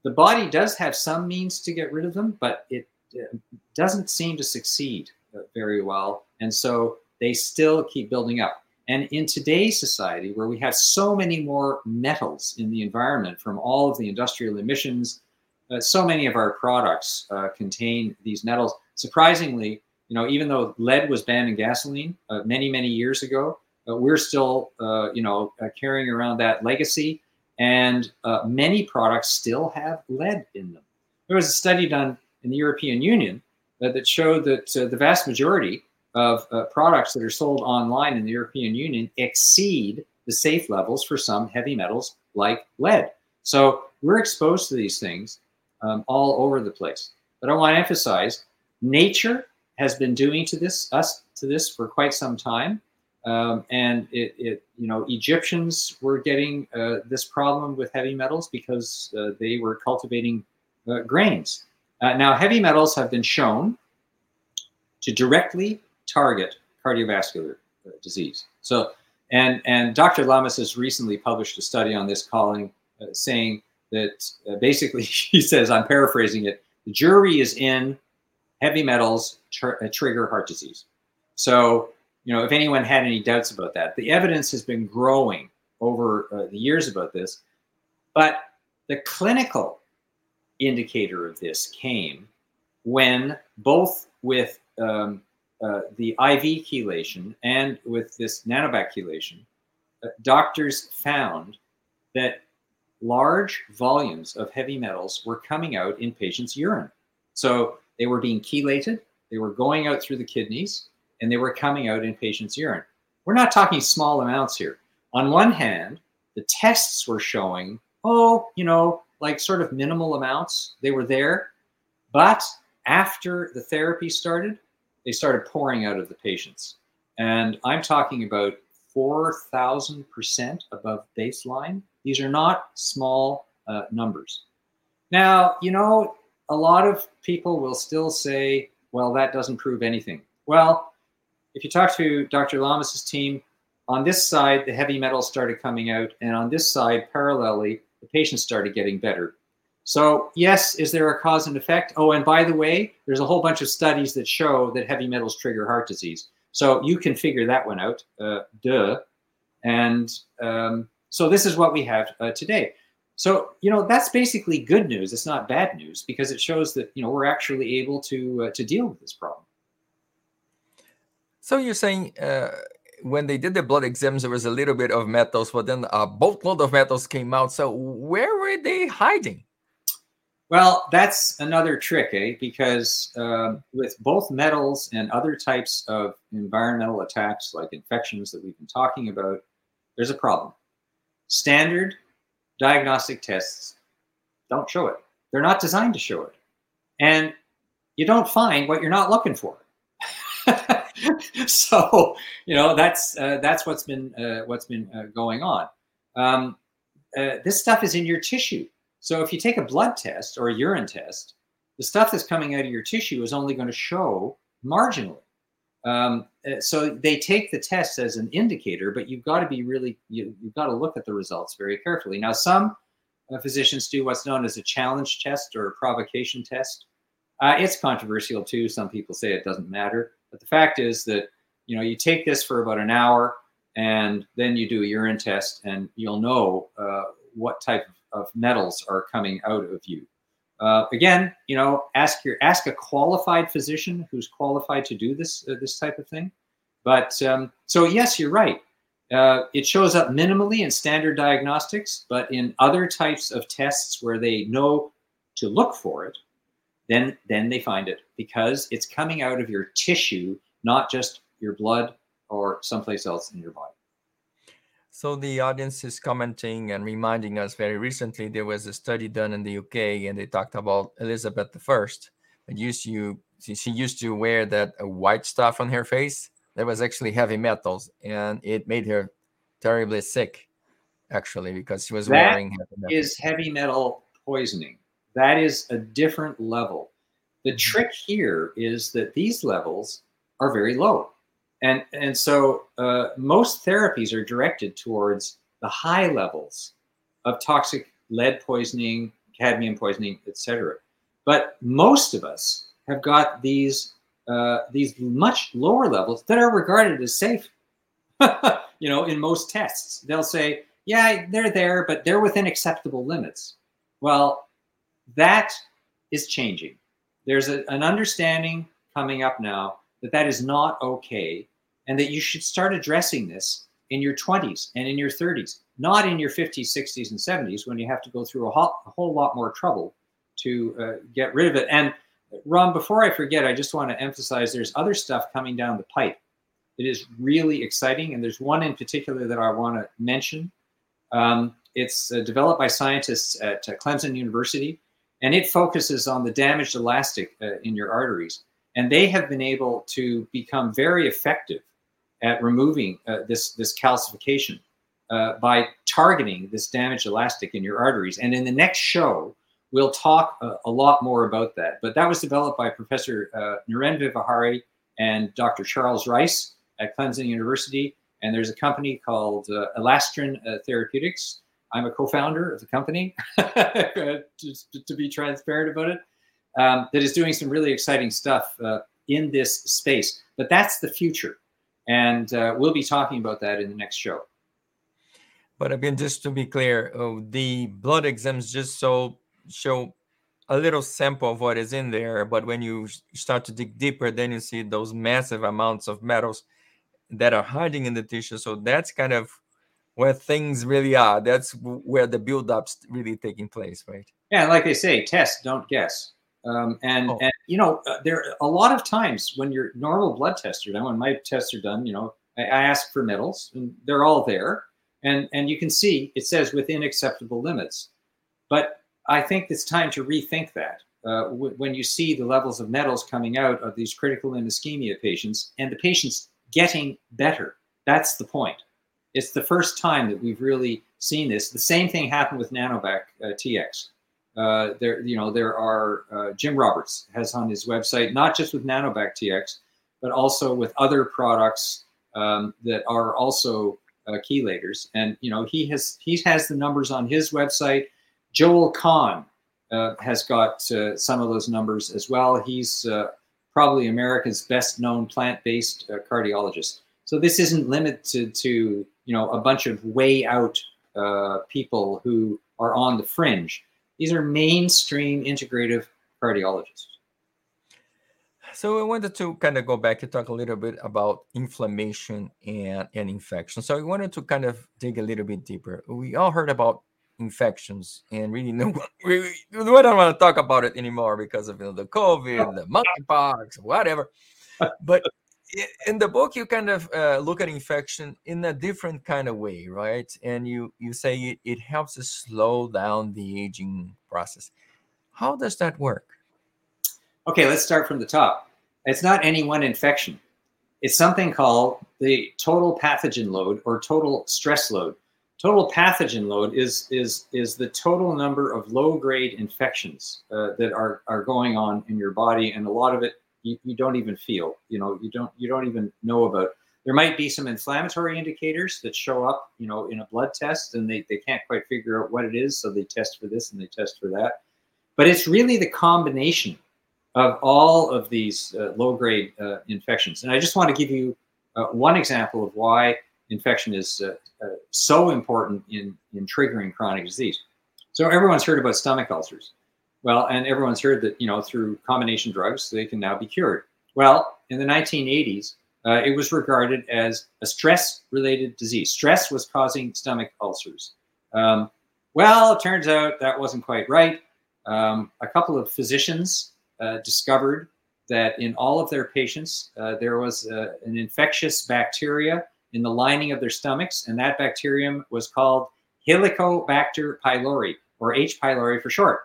the body does have some means to get rid of them, but it uh, doesn't seem to succeed uh, very well. And so they still keep building up. And in today's society, where we have so many more metals in the environment from all of the industrial emissions, uh, so many of our products uh, contain these metals. Surprisingly, you know, even though lead was banned in gasoline uh, many, many years ago, uh, we're still, you know, carrying around that legacy. And many products still have lead in them. There was a study done in the European Union that showed that the vast majority of uh, products that are sold online in the European Union exceed the safe levels for some heavy metals like lead. So we're exposed to these things um, all over the place. But I want to emphasize nature has been doing to this us to this for quite some time. Um, and it, it, you know, Egyptians were getting uh, this problem with heavy metals because uh, they were cultivating uh, grains. Uh, now, heavy metals have been shown to directly target cardiovascular uh, disease. So, and and Dr. Lamas has recently published a study on this, calling uh, saying that basically he says, I'm paraphrasing it, the jury is in heavy metals tr- trigger heart disease. So, you know, if anyone had any doubts about that, the evidence has been growing over uh, the years about this, but the clinical indicator of this came when both with um, uh, the IV chelation and with this nanobac chelation, uh, doctors found that large volumes of heavy metals were coming out in patients' urine. So they were being chelated, they were going out through the kidneys, and they were coming out in patients' urine. We're not talking small amounts here. On one hand, the tests were showing, oh, you know, like sort of minimal amounts, they were there. But after the therapy started, they started pouring out of the patients. And I'm talking about 4,000% above baseline. These are not small uh, numbers. Now, you know, a lot of people will still say, well, that doesn't prove anything. Well, if you talk to Dr. Lamas's team, on this side, the heavy metals started coming out, and on this side, parallelly, the patients started getting better. So, yes, is there a cause and effect? Oh, and by the way, there's a whole bunch of studies that show that heavy metals trigger heart disease. So you can figure that one out. Uh, duh. And um, so this is what we have uh, today. So you know that's basically good news. It's not bad news because it shows that you know we're actually able to uh, to deal with this problem. So you're saying uh, when they did the blood exams, there was a little bit of metals, but then a boatload of metals came out. So where were they hiding? Well, that's another trick, eh? Because uh, with both metals and other types of environmental attacks, like infections that we've been talking about, there's a problem. Standard diagnostic tests don't show it. They're not designed to show it. And you don't find what you're not looking for. so, you know, that's uh, that's what's been uh, what's been uh, going on. Um, uh, this stuff is in your tissue. So if you take a blood test or a urine test, the stuff that's coming out of your tissue is only going to show marginally. Um, uh, so they take the test as an indicator, but you've got to be really you, have got to look at the results very carefully. Now, some uh, physicians do what's known as a challenge test or a provocation test. It's controversial too. Some people say it doesn't matter, but the fact is that you know you take this for about an hour, and then you do a urine test, and you'll know uh, what type of metals are coming out of you. Uh, again, you know, ask your ask a qualified physician who's qualified to do this uh, this type of thing. But um, so yes, you're right. Uh, it shows up minimally in standard diagnostics, but in other types of tests where they know to look for it, then then they find it because it's coming out of your tissue, not just your blood or someplace else in your body. So the audience is commenting and reminding us very recently there was a study done in the UK and they talked about Elizabeth I. And used to she used to wear that uh, white stuff on her face that was actually heavy metals and it made her terribly sick actually because she was that wearing heavy metal. is heavy metal poisoning. That is a different level. The mm-hmm. trick here is that these levels are very low. And, and so uh, most therapies are directed towards the high levels of toxic lead poisoning, cadmium poisoning, etc. But most of us have got these uh, these much lower levels that are regarded as safe. you know, in most tests, they'll say, "Yeah, they're there, but they're within acceptable limits." Well, that is changing. There's a, an understanding coming up now that that is not okay and that you should start addressing this in your 20s and in your 30s, not in your 50s, 60s, and 70s when you have to go through a whole, a whole lot more trouble to uh, get rid of it. And Ron, before I forget, I just want to emphasize there's other stuff coming down the pipe. It is really exciting, and there's one in particular that I want to mention. Um, it's uh, developed by scientists at uh, Clemson University, and it focuses on the damaged elastic uh, in your arteries. And they have been able to become very effective at removing uh, this this calcification uh, by targeting this damaged elastic in your arteries. And in the next show, we'll talk a, a lot more about that. But that was developed by Professor uh, Naren Vyavahare and Dr. Charles Rice at Clemson University. And there's a company called uh, Elastrin uh, Therapeutics. I'm a co-founder of the company, just to be transparent about it. Um, that is doing some really exciting stuff uh, in this space. But that's the future. And uh, we'll be talking about that in the next show. But again, just to be clear, oh, the blood exams just so show a little sample of what is in there. But when you start to dig deeper, then you see those massive amounts of metals that are hiding in the tissue. So that's kind of where things really are. That's where the build-up's really taking place, right? Yeah, like they say, test, don't guess. Um, and, oh. and you know, uh, there a lot of times when your normal blood tests are done, when my tests are done, you know, I, I ask for metals and they're all there. And, and you can see it says within acceptable limits. But I think it's time to rethink that. Uh, w- when you see the levels of metals coming out of these critical limb ischemia patients and the patients getting better, that's the point. It's the first time that we've really seen this. The same thing happened with Nanobac uh, TX. Uh, there, you know, there are uh, Jim Roberts has on his website not just with Nanobac TX, but also with other products um, that are also uh, chelators. And you know, he has he has the numbers on his website. Joel Kahn uh, has got uh, some of those numbers as well. He's uh, probably America's best known plant based cardiologist. So this isn't limited to you know a bunch of way out uh, people who are on the fringe these are mainstream integrative cardiologists. So I wanted to kind of go back and talk a little bit about inflammation and, and infection. So I wanted to kind of dig a little bit deeper. We all heard about infections and really no we, we don't want to talk about it anymore because of you know, the COVID, the monkeypox, whatever. But in the book, you kind of uh, look at infection in a different kind of way, right? And you you say it, it helps to slow down the aging process. How does that work? Okay, let's start from the top. It's not any one infection. It's something called the total pathogen load or total stress load. Total pathogen load is is is the total number of low grade infections uh, that are are going on in your body, and a lot of it you, you don't even feel. You know, you don't you don't even know about. There might be some inflammatory indicators that show up, you know, in a blood test, and they, they can't quite figure out what it is, so they test for this and they test for that. But it's really the combination of all of these uh, low grade uh, infections. And I just want to give you uh, one example of why infection is uh, uh, so important in, in triggering chronic disease. So everyone's heard about stomach ulcers. Well, and everyone's heard that, you know, through combination drugs, they can now be cured. Well, in the 1980s, uh, it was regarded as a stress related disease. Stress was causing stomach ulcers. Um, well, it turns out that wasn't quite right. Um, a couple of physicians uh, discovered that in all of their patients, uh, there was uh, an infectious bacteria in the lining of their stomachs, and that bacterium was called Helicobacter pylori, or H. pylori for short.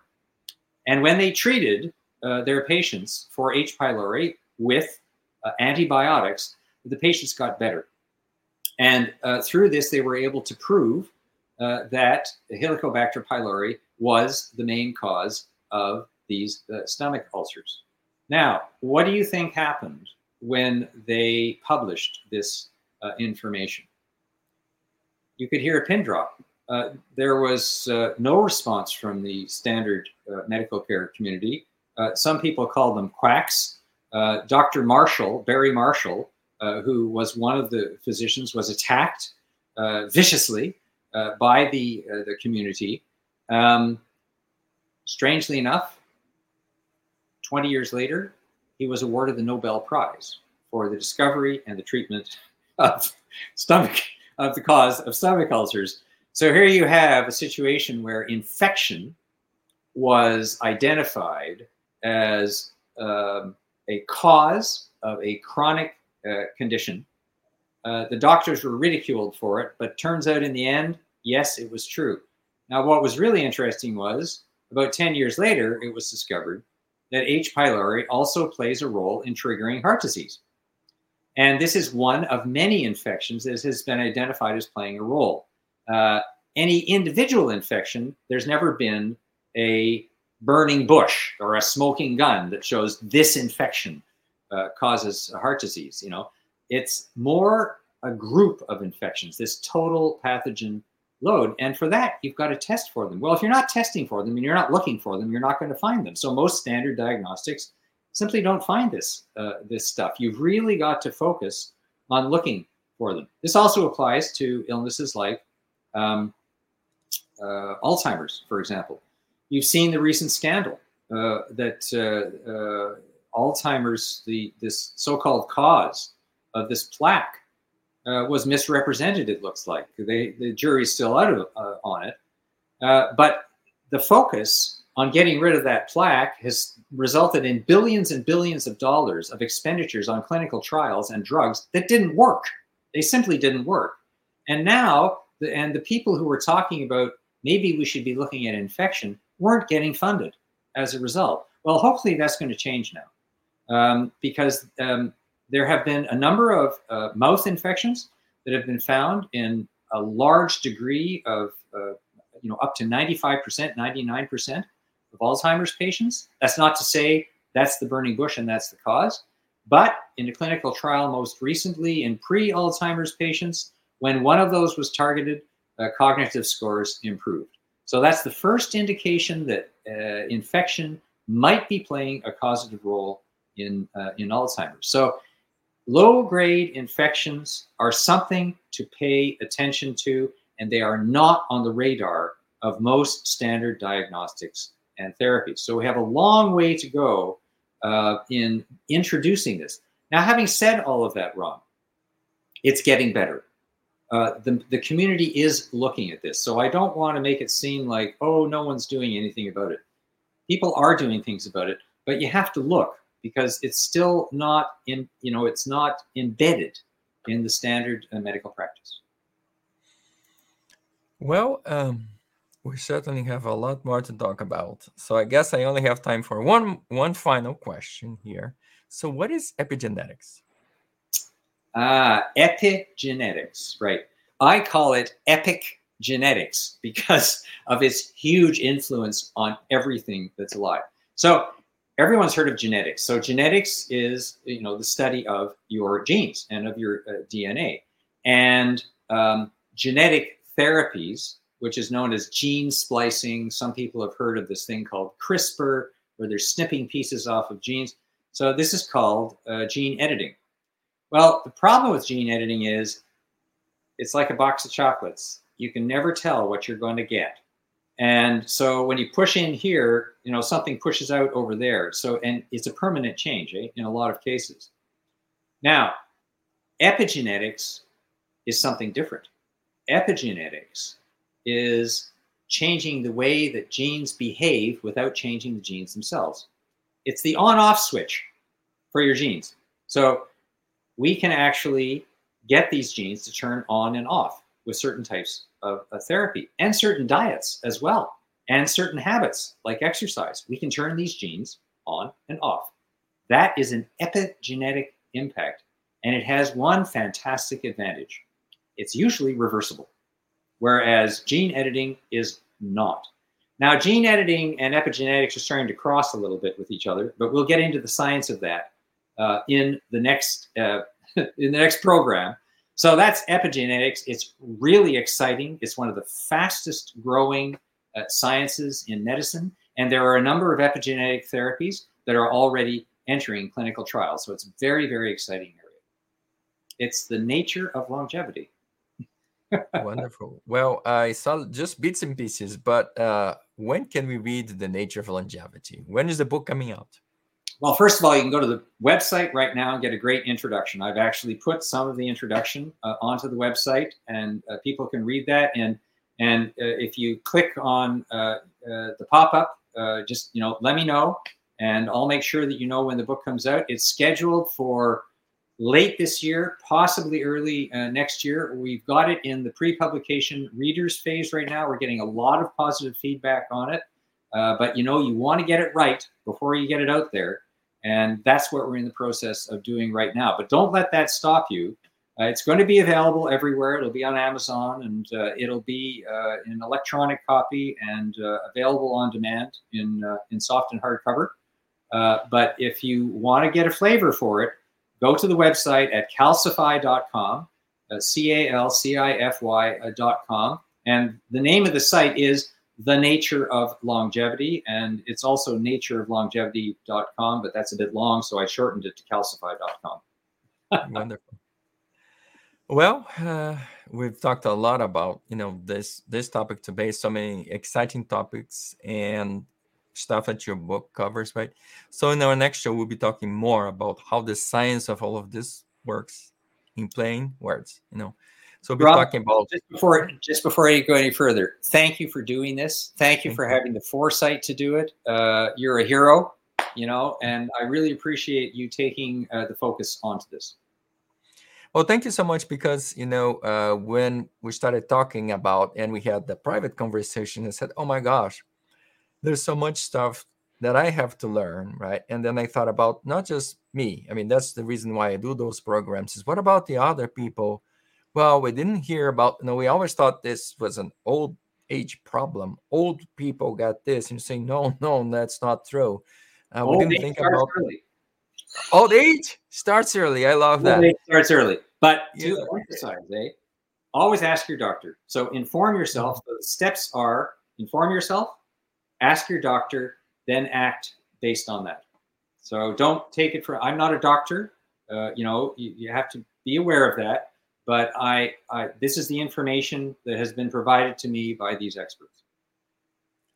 And when they treated uh, their patients for H. pylori with uh, antibiotics, the patients got better. And uh, through this, they were able to prove uh, that Helicobacter pylori was the main cause of these uh, stomach ulcers. Now, what do you think happened when they published this uh, information? You could hear a pin drop. Uh, there was uh, no response from the standard uh, medical care community. Uh, some people called them quacks. Dr. Marshall, Barry Marshall, who was one of the physicians, was attacked viciously by the, the community. Um, strangely enough, 20 years later, he was awarded the Nobel Prize for the discovery and the treatment of stomach of the cause of stomach ulcers. So here you have a situation where infection was identified as um, a cause of a chronic uh, condition. Uh, the doctors were ridiculed for it, but turns out in the end, yes, it was true. Now, what was really interesting was about 10 years later, it was discovered that H. pylori also plays a role in triggering heart disease. And this is one of many infections that has been identified as playing a role. Uh, any individual infection, there's never been a burning bush or a smoking gun that shows this infection uh, causes heart disease. You know, it's more a group of infections, this total pathogen load. And for that, you've got to test for them. Well, if you're not testing for them and you're not looking for them, you're not going to find them. So most standard diagnostics simply don't find this uh, this stuff. You've really got to focus on looking for them. This also applies to illnesses like um, uh, Alzheimer's, for example. You've seen the recent scandal uh, that uh, uh, Alzheimer's, the this so-called cause of this plaque uh, was misrepresented. It looks like they, the jury's still out of, on it, but the focus on getting rid of that plaque has resulted in billions and billions of dollars of expenditures on clinical trials and drugs that didn't work. They simply didn't work. And now, and the people who were talking about maybe we should be looking at infection weren't getting funded as a result. Well, hopefully that's going to change now um, because um, there have been a number of uh, mouth infections that have been found in a large degree of, uh, you know, up to 95%, 99% of Alzheimer's patients. That's not to say that's the burning bush and that's the cause. But in a clinical trial, most recently in pre Alzheimer's patients, when one of those was targeted, uh, cognitive scores improved. So that's the first indication that uh, infection might be playing a causative role in, uh, in Alzheimer's. So Low grade infections are something to pay attention to, and they are not on the radar of most standard diagnostics and therapies. So we have a long way to go uh, in introducing this. Now, having said all of that, Ron, it's getting better. Uh, the, the community is looking at this. So I don't want to make it seem like, oh, no one's doing anything about it. People are doing things about it, but you have to look because it's still not in, you know, it's not embedded in the standard uh, medical practice. Well, um, we certainly have a lot more to talk about. So I guess I only have time for one one final question here. So what is epigenetics? Ah, epigenetics, right. I call it epic genetics because of its huge influence on everything that's alive. So everyone's heard of genetics. So genetics is, you know, the study of your genes and of your uh, DNA. And um, genetic therapies, which is known as gene splicing. Some people have heard of this thing called CRISPR, where they're snipping pieces off of genes. So this is called uh, gene editing. Well, the problem with gene editing is it's like a box of chocolates. You can never tell what you're going to get. And so when you push in here, you know, something pushes out over there. So, and it's a permanent change eh, in a lot of cases. Now, epigenetics is something different. Epigenetics is changing the way that genes behave without changing the genes themselves. It's the on off switch for your genes. So we can actually get these genes to turn on and off with certain types of, of therapy and certain diets as well, and certain habits like exercise. We can turn these genes on and off. That is an epigenetic impact, and it has one fantastic advantage it's usually reversible, whereas gene editing is not. Now, gene editing and epigenetics are starting to cross a little bit with each other, but we'll get into the science of that uh, in the next uh, in the next program. So that's epigenetics. It's really exciting. It's one of the fastest growing uh, sciences in medicine, and there are a number of epigenetic therapies that are already entering clinical trials. So it's very very exciting area. It's the nature of longevity. Wonderful. Well, I saw just bits and pieces, but uh, when can we read The Nature of Longevity? When is the book coming out? Well, first of all, you can go to the website right now and get a great introduction. I've actually put some of the introduction uh, onto the website, and uh, people can read that. And and uh, if you click on uh, uh, the pop up, uh, just you know, let me know, and I'll make sure that you know when the book comes out. It's scheduled for late this year, possibly early next year. We've got it in the pre-publication readers phase right now. We're getting a lot of positive feedback on it. but you know, you want to get it right before you get it out there. And that's what we're in the process of doing right now. But don't let that stop you. Uh, it's going to be available everywhere. It'll be on Amazon and uh, it'll be uh, in electronic copy and uh, available on demand in, uh, in soft and hardcover. Uh, but if you want to get a flavor for it, go to the website at calcify.com, C A L C I F Y.com. And the name of the site is the nature of longevity and it's also natureoflongevity.com but that's a bit long so i shortened it to calcify.com wonderful. Well uh, we've talked a lot about you know this this topic today so many exciting topics and stuff that your book covers right? So in our next show we'll be talking more about how the science of all of this works in plain words you know so we'll be Rob, talking about just before just before I go any further. Thank you for doing this. Thank you for having the foresight to do it. Uh, you're a hero, you know, and I really appreciate you taking uh, the focus onto this. Well, thank you so much because you know uh, when we started talking about and we had the private conversation, I said, "Oh my gosh, there's so much stuff that I have to learn, right?" And then I thought about not just me. I mean, that's the reason why I do those programs. Is what about the other people? Well, we didn't hear about, you know, we always thought this was an old age problem. Old people got this. And you say, no, no, that's not true. Uh, we didn't think about early. old age starts early. I love old that. starts early. But to yeah. emphasize, eh, always ask your doctor. So inform yourself. Mm-hmm. The steps are inform yourself, ask your doctor, then act based on that. So don't take it for, I'm not a doctor. Uh, you know, you, you have to be aware of that but I, I, this is the information that has been provided to me by these experts.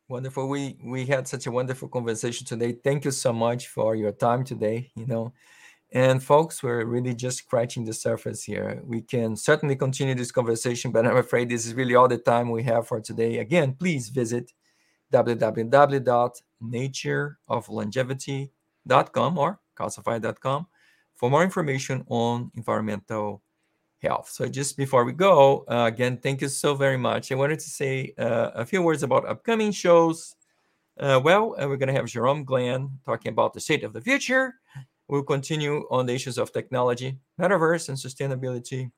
Wonderful. We we had such a wonderful conversation today. Thank you so much for your time today. You know, and folks, we're really just scratching the surface here. We can certainly continue this conversation, but I'm afraid this is really all the time we have for today. Again, please visit www.natureoflongevity.com or calcify.com for more information on environmental health. So just before we go, uh, again, thank you so very much. I wanted to say uh, a few words about upcoming shows. Uh, well, uh, we're going to have Jerome Glenn talking about the state of the future. We'll continue on the issues of technology, metaverse, and sustainability,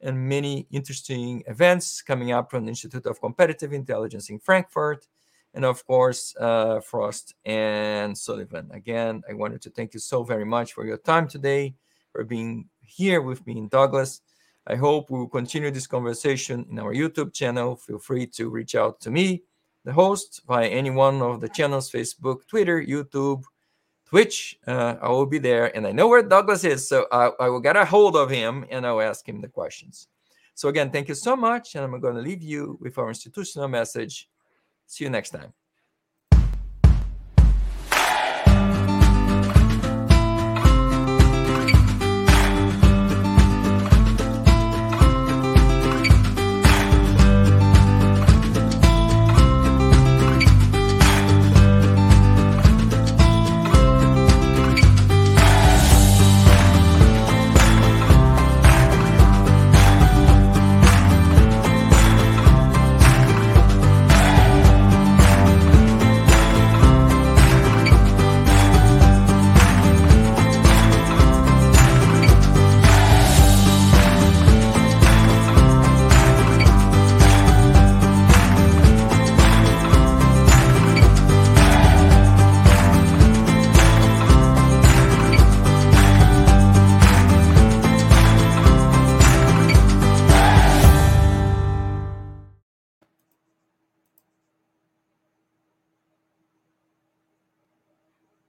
and many interesting events coming up from the Institute of Competitive Intelligence in Frankfurt, and of course, uh, Frost and Sullivan. Again, I wanted to thank you so very much for your time today, for being here with me in Douglas. I hope we will continue this conversation in our YouTube channel. Feel free to reach out to me, the host, via any one of the channels Facebook, Twitter, YouTube, Twitch. Uh, I will be there. And I know where Douglas is, so I, I will get a hold of him and I'll ask him the questions. So, again, thank you so much. And I'm going to leave you with our institutional message. See you next time.